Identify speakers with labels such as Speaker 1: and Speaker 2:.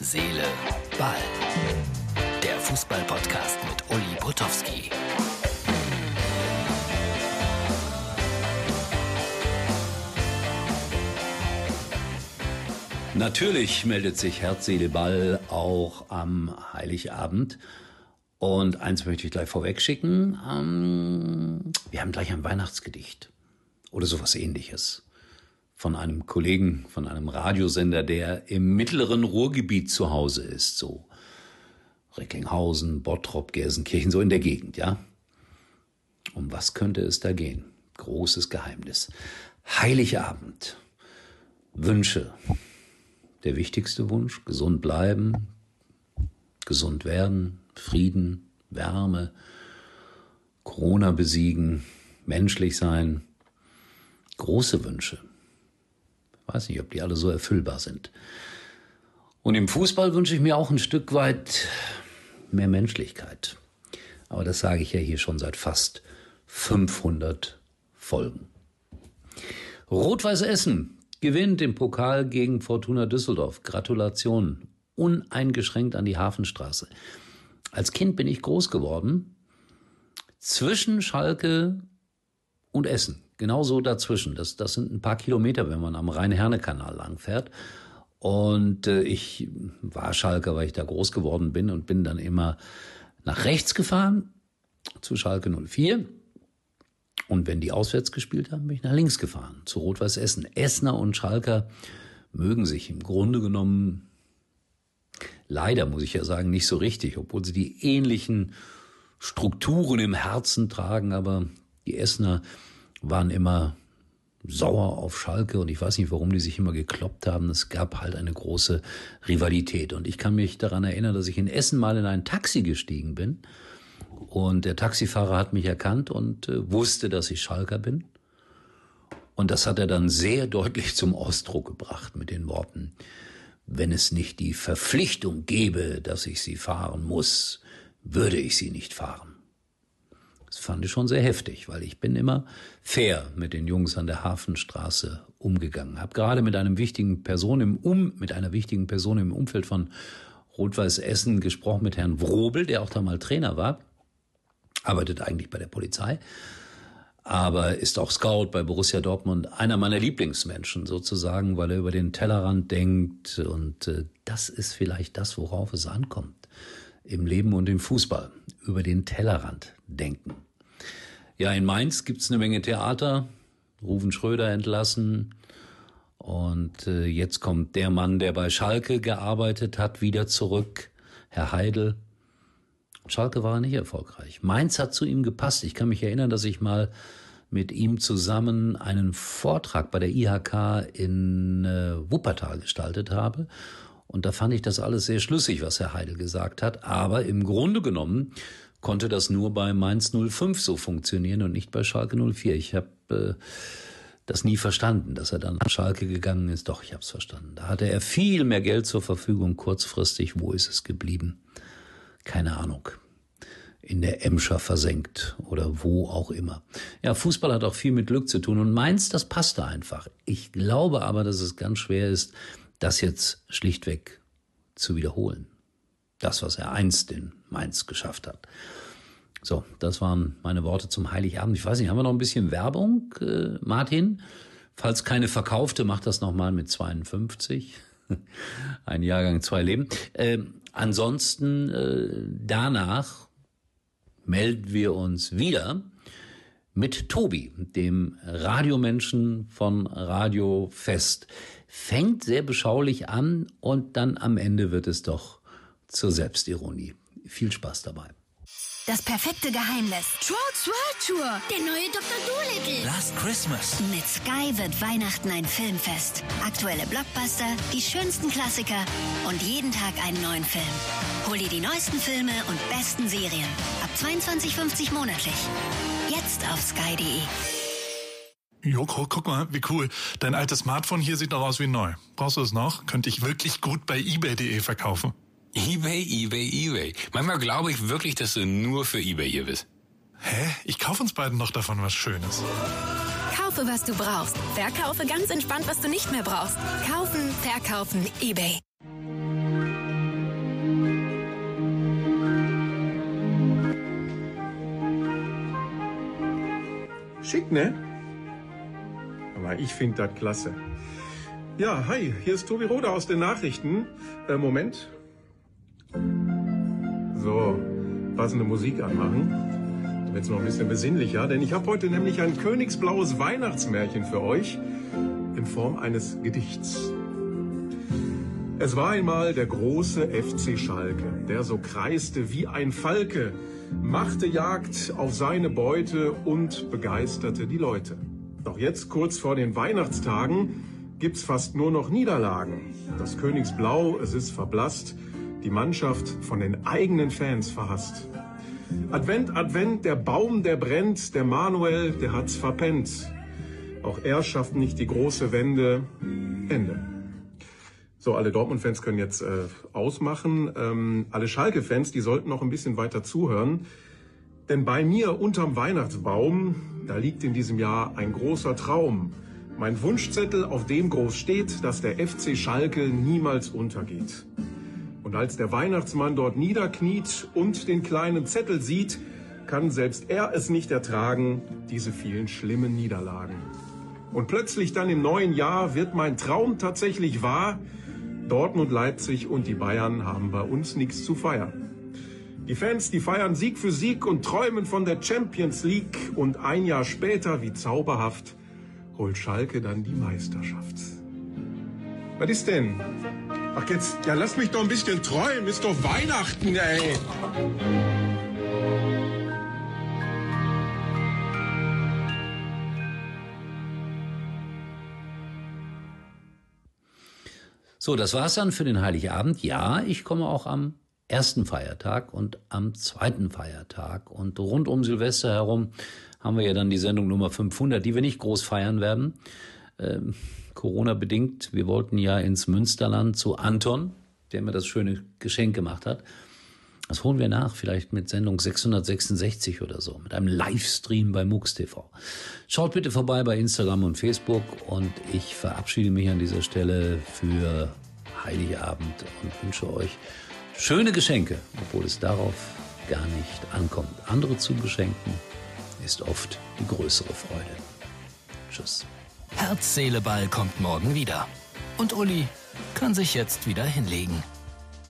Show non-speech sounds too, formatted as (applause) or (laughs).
Speaker 1: Seele, Ball. Der Fußball-Podcast mit Uli Potowski.
Speaker 2: Natürlich meldet sich Herz, Seele, Ball auch am Heiligabend. Und eins möchte ich gleich vorweg schicken. Ähm, wir haben gleich ein Weihnachtsgedicht. Oder sowas ähnliches von einem Kollegen, von einem Radiosender, der im mittleren Ruhrgebiet zu Hause ist, so Recklinghausen, Bottrop, Gelsenkirchen, so in der Gegend, ja. Um was könnte es da gehen? Großes Geheimnis. Heiligabend. Wünsche. Der wichtigste Wunsch, gesund bleiben, gesund werden, Frieden, Wärme, Corona besiegen, menschlich sein. Große Wünsche. Weiß nicht, ob die alle so erfüllbar sind. Und im Fußball wünsche ich mir auch ein Stück weit mehr Menschlichkeit. Aber das sage ich ja hier schon seit fast 500 Folgen. Rot-Weiß Essen gewinnt im Pokal gegen Fortuna Düsseldorf. Gratulation. Uneingeschränkt an die Hafenstraße. Als Kind bin ich groß geworden zwischen Schalke und Essen genauso dazwischen. Das, das sind ein paar Kilometer, wenn man am Rhein-Herne-Kanal langfährt. Und äh, ich war Schalke, weil ich da groß geworden bin und bin dann immer nach rechts gefahren zu Schalke 04. Und wenn die auswärts gespielt haben, bin ich nach links gefahren zu Rot-Weiß Essen. Essener und Schalker mögen sich im Grunde genommen leider, muss ich ja sagen, nicht so richtig, obwohl sie die ähnlichen Strukturen im Herzen tragen, aber die Essener waren immer sauer auf Schalke und ich weiß nicht, warum die sich immer gekloppt haben. Es gab halt eine große Rivalität. Und ich kann mich daran erinnern, dass ich in Essen mal in ein Taxi gestiegen bin und der Taxifahrer hat mich erkannt und äh, wusste, dass ich Schalker bin. Und das hat er dann sehr deutlich zum Ausdruck gebracht mit den Worten, wenn es nicht die Verpflichtung gäbe, dass ich sie fahren muss, würde ich sie nicht fahren. Das fand ich schon sehr heftig, weil ich bin immer fair mit den Jungs an der Hafenstraße umgegangen. Hab gerade mit einem wichtigen Person im Um, mit einer wichtigen Person im Umfeld von Rot-Weiß Essen gesprochen mit Herrn Wrobel, der auch da mal Trainer war, arbeitet eigentlich bei der Polizei, aber ist auch Scout bei Borussia Dortmund, einer meiner Lieblingsmenschen sozusagen, weil er über den Tellerrand denkt und äh, das ist vielleicht das, worauf es ankommt im Leben und im Fußball, über den Tellerrand denken. Ja, in Mainz gibt's eine Menge Theater, Ruven Schröder entlassen und äh, jetzt kommt der Mann, der bei Schalke gearbeitet hat, wieder zurück, Herr Heidel. Schalke war nicht erfolgreich. Mainz hat zu ihm gepasst. Ich kann mich erinnern, dass ich mal mit ihm zusammen einen Vortrag bei der IHK in äh, Wuppertal gestaltet habe. Und da fand ich das alles sehr schlüssig, was Herr Heidel gesagt hat. Aber im Grunde genommen konnte das nur bei Mainz 05 so funktionieren und nicht bei Schalke 04. Ich habe äh, das nie verstanden, dass er dann nach Schalke gegangen ist. Doch, ich habe es verstanden. Da hatte er viel mehr Geld zur Verfügung kurzfristig. Wo ist es geblieben? Keine Ahnung. In der Emscher versenkt oder wo auch immer. Ja, Fußball hat auch viel mit Glück zu tun und Mainz, das passte einfach. Ich glaube aber, dass es ganz schwer ist, das jetzt schlichtweg zu wiederholen. Das, was er einst in Mainz geschafft hat. So, das waren meine Worte zum Heiligabend. Ich weiß nicht, haben wir noch ein bisschen Werbung, äh, Martin? Falls keine verkaufte, macht das nochmal mit 52. (laughs) Ein Jahrgang, zwei Leben. Äh, ansonsten, äh, danach melden wir uns wieder mit Tobi, dem Radiomenschen von Radio Fest. Fängt sehr beschaulich an und dann am Ende wird es doch zur Selbstironie. Viel Spaß dabei.
Speaker 3: Das perfekte Geheimnis.
Speaker 4: Trolls World Tour. Der neue Dr. Dolittle.
Speaker 1: Last Christmas.
Speaker 3: Mit Sky wird Weihnachten ein Filmfest. Aktuelle Blockbuster, die schönsten Klassiker und jeden Tag einen neuen Film. Hol dir die neuesten Filme und besten Serien. Ab 22,50 monatlich. Jetzt auf sky.de.
Speaker 5: Jo, guck, guck mal, wie cool. Dein altes Smartphone hier sieht doch aus wie neu. Brauchst du es noch? Könnte ich wirklich gut bei eBay.de verkaufen
Speaker 6: eBay, eBay, eBay. Manchmal glaube ich wirklich, dass du nur für eBay hier bist.
Speaker 5: Hä? Ich kaufe uns beiden noch davon was Schönes.
Speaker 4: Kaufe, was du brauchst. Verkaufe ganz entspannt, was du nicht mehr brauchst. Kaufen, verkaufen, eBay.
Speaker 7: Schick, ne? Aber ich finde das klasse. Ja, hi, hier ist Tobi Rode aus den Nachrichten. Äh, Moment, so, passende Musik anmachen. Dann wird's noch ein bisschen besinnlicher, denn ich habe heute nämlich ein königsblaues Weihnachtsmärchen für euch in Form eines Gedichts. Es war einmal der große FC Schalke, der so kreiste wie ein Falke, machte Jagd auf seine Beute und begeisterte die Leute. Doch jetzt, kurz vor den Weihnachtstagen, gibt's fast nur noch Niederlagen. Das Königsblau, es ist verblasst, die Mannschaft von den eigenen Fans verhasst. Advent, Advent, der Baum, der brennt, der Manuel, der hat's verpennt. Auch er schafft nicht die große Wende. Ende. So, alle Dortmund-Fans können jetzt äh, ausmachen. Ähm, alle Schalke-Fans, die sollten noch ein bisschen weiter zuhören. Denn bei mir unterm Weihnachtsbaum, da liegt in diesem Jahr ein großer Traum. Mein Wunschzettel, auf dem groß steht, dass der FC Schalke niemals untergeht. Und als der Weihnachtsmann dort niederkniet und den kleinen Zettel sieht, kann selbst er es nicht ertragen, diese vielen schlimmen Niederlagen. Und plötzlich dann im neuen Jahr wird mein Traum tatsächlich wahr. Dortmund, Leipzig und die Bayern haben bei uns nichts zu feiern. Die Fans, die feiern Sieg für Sieg und träumen von der Champions League. Und ein Jahr später, wie zauberhaft, holt Schalke dann die Meisterschaft. Was ist denn? Ach jetzt, ja lass mich doch ein bisschen träumen. Ist doch Weihnachten, ey.
Speaker 2: So, das war's dann für den Heiligabend. Ja, ich komme auch am ersten Feiertag und am zweiten Feiertag. Und rund um Silvester herum haben wir ja dann die Sendung Nummer 500, die wir nicht groß feiern werden. Ähm, Corona bedingt. Wir wollten ja ins Münsterland zu Anton, der mir das schöne Geschenk gemacht hat. Das holen wir nach, vielleicht mit Sendung 666 oder so, mit einem Livestream bei MUX TV. Schaut bitte vorbei bei Instagram und Facebook und ich verabschiede mich an dieser Stelle für Heiligabend und wünsche euch schöne Geschenke, obwohl es darauf gar nicht ankommt. Andere zu beschenken ist oft die größere Freude. Tschüss.
Speaker 1: Herz, Seele, Ball kommt morgen wieder. Und Uli kann sich jetzt wieder hinlegen.